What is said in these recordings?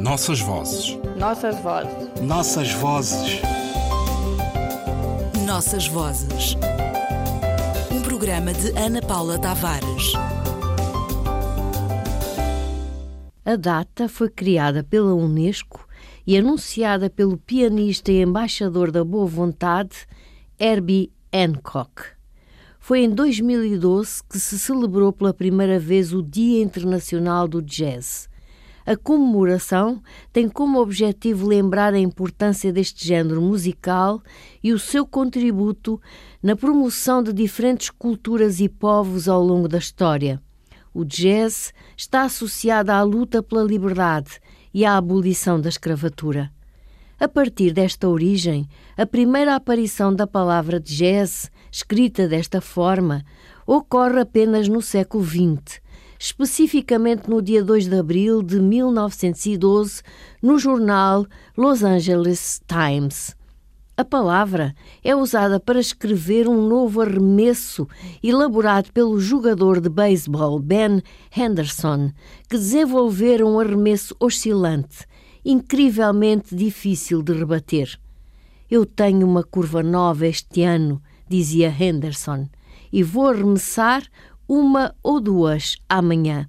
Nossas vozes. Nossas vozes. Nossas vozes. Nossas vozes. Um programa de Ana Paula Tavares. A data foi criada pela Unesco e anunciada pelo pianista e embaixador da boa vontade Herbie Hancock. Foi em 2012 que se celebrou pela primeira vez o Dia Internacional do Jazz. A comemoração tem como objetivo lembrar a importância deste género musical e o seu contributo na promoção de diferentes culturas e povos ao longo da história. O jazz está associado à luta pela liberdade e à abolição da escravatura. A partir desta origem, a primeira aparição da palavra jazz, escrita desta forma, ocorre apenas no século XX, especificamente no dia 2 de abril de 1912, no jornal Los Angeles Times. A palavra é usada para escrever um novo arremesso elaborado pelo jogador de beisebol Ben Henderson, que desenvolvera um arremesso oscilante, incrivelmente difícil de rebater. Eu tenho uma curva nova este ano, dizia Henderson, e vou arremessar uma ou duas amanhã.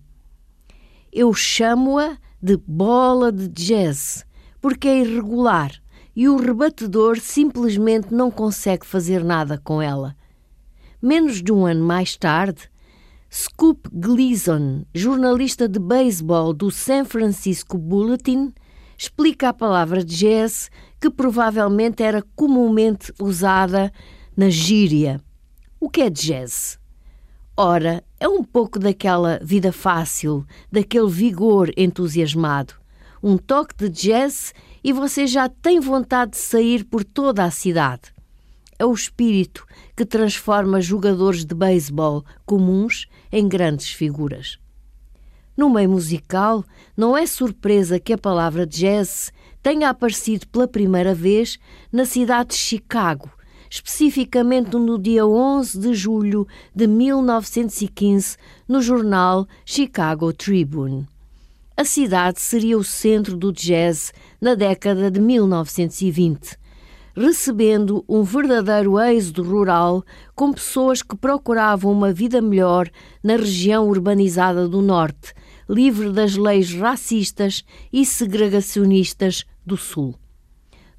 Eu chamo-a de bola de jazz, porque é irregular e o rebatedor simplesmente não consegue fazer nada com ela. Menos de um ano mais tarde, Scoop Gleason, jornalista de beisebol do San Francisco Bulletin, explica a palavra jazz que provavelmente era comumente usada na gíria. O que é jazz? Ora, é um pouco daquela vida fácil, daquele vigor entusiasmado. Um toque de jazz e você já tem vontade de sair por toda a cidade. É o espírito que transforma jogadores de beisebol comuns em grandes figuras. No meio musical, não é surpresa que a palavra jazz tenha aparecido pela primeira vez na cidade de Chicago, especificamente no dia 11 de julho de 1915, no jornal Chicago Tribune a cidade seria o centro do jazz na década de 1920, recebendo um verdadeiro êxodo rural com pessoas que procuravam uma vida melhor na região urbanizada do Norte, livre das leis racistas e segregacionistas do Sul.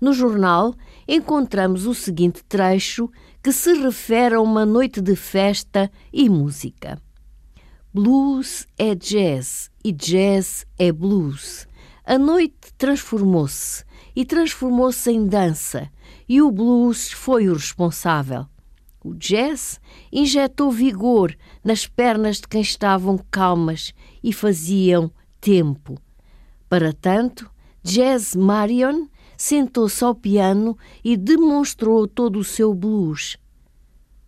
No jornal encontramos o seguinte trecho que se refere a uma noite de festa e música. Blues é jazz e jazz é blues. A noite transformou-se e transformou-se em dança, e o blues foi o responsável. O jazz injetou vigor nas pernas de quem estavam calmas e faziam tempo. Para tanto, Jazz Marion sentou-se ao piano e demonstrou todo o seu blues.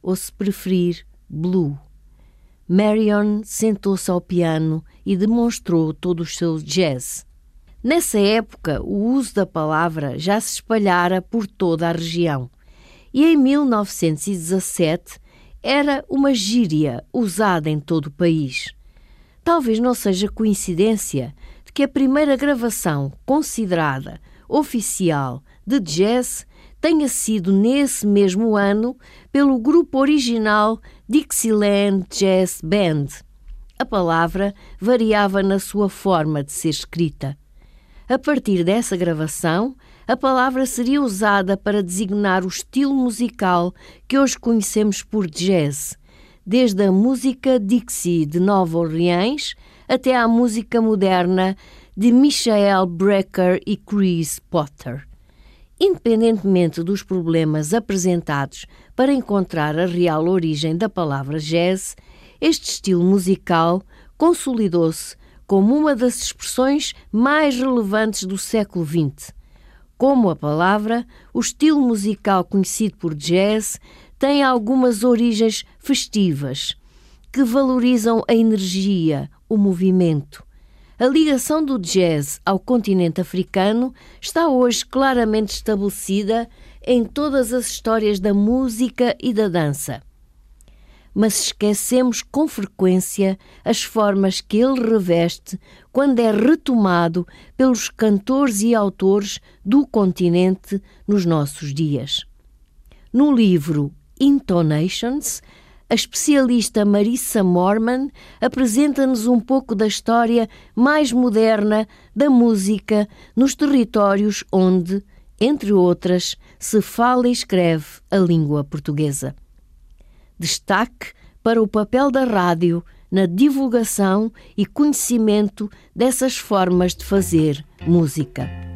Ou se preferir, blue. Marion sentou-se ao piano e demonstrou todo o seu jazz. Nessa época, o uso da palavra já se espalhara por toda a região e em 1917 era uma gíria usada em todo o país. Talvez não seja coincidência de que a primeira gravação considerada oficial de jazz tenha sido nesse mesmo ano pelo grupo original Dixieland Jazz Band. A palavra variava na sua forma de ser escrita. A partir dessa gravação, a palavra seria usada para designar o estilo musical que hoje conhecemos por jazz, desde a música Dixie de Nova Orleans até à música moderna de Michael Brecker e Chris Potter. Independentemente dos problemas apresentados para encontrar a real origem da palavra jazz, este estilo musical consolidou-se como uma das expressões mais relevantes do século XX. Como a palavra, o estilo musical conhecido por jazz tem algumas origens festivas que valorizam a energia, o movimento, a ligação do jazz ao continente africano está hoje claramente estabelecida em todas as histórias da música e da dança. mas esquecemos com frequência as formas que ele reveste quando é retomado pelos cantores e autores do continente nos nossos dias. No livro Intonations, a especialista Marissa Morman apresenta-nos um pouco da história mais moderna da música nos territórios onde, entre outras, se fala e escreve a língua portuguesa. Destaque para o papel da rádio na divulgação e conhecimento dessas formas de fazer música.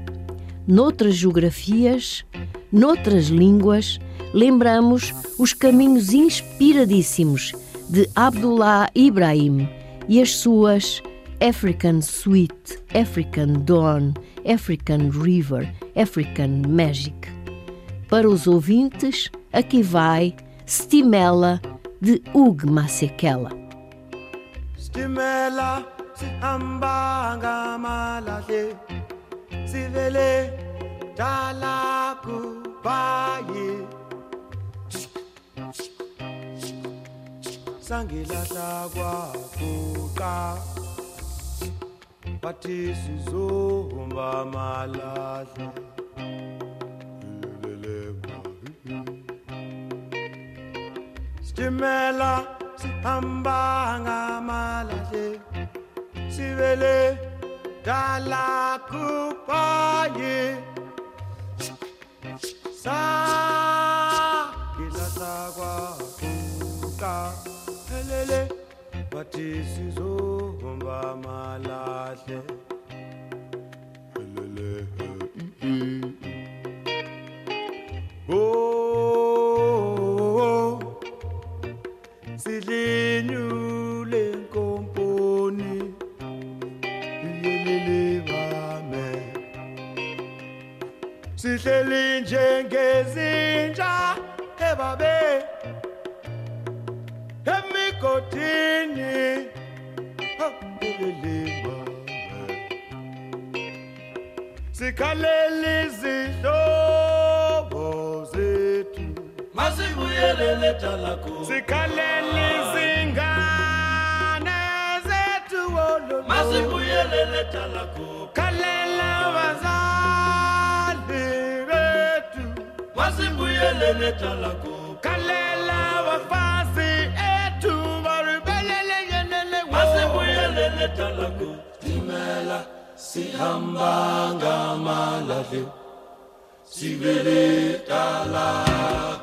Noutras geografias, noutras línguas, lembramos os caminhos inspiradíssimos de Abdullah Ibrahim e as suas African Sweet, African Dawn, African River, African Magic. Para os ouvintes, aqui vai Stimela de Ug Masekela. Stimela sihamba ngamalahle sivele dala dalakubaye sangilahla kwaguqa bathi sizohomba malahla. Sitimela sihamba ngamalahle sibele dalakubaye sa ngilasakwaphuka phelele bathi sizohomba malahle ebabe emigodini yelele ah, bame sikhaleli izihlobo zethu. Masibuyelele talako sikhaleli izingane zethu oh wololo masibuyelele talako khalela bazali bethu. Masibuyelele talako sihamba ngamalahlo sibele talaka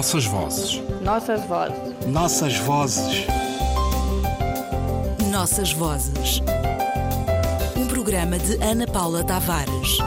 Nossas vozes. Nossas vozes. Nossas vozes. Nossas Vozes. Um programa de Ana Paula Tavares.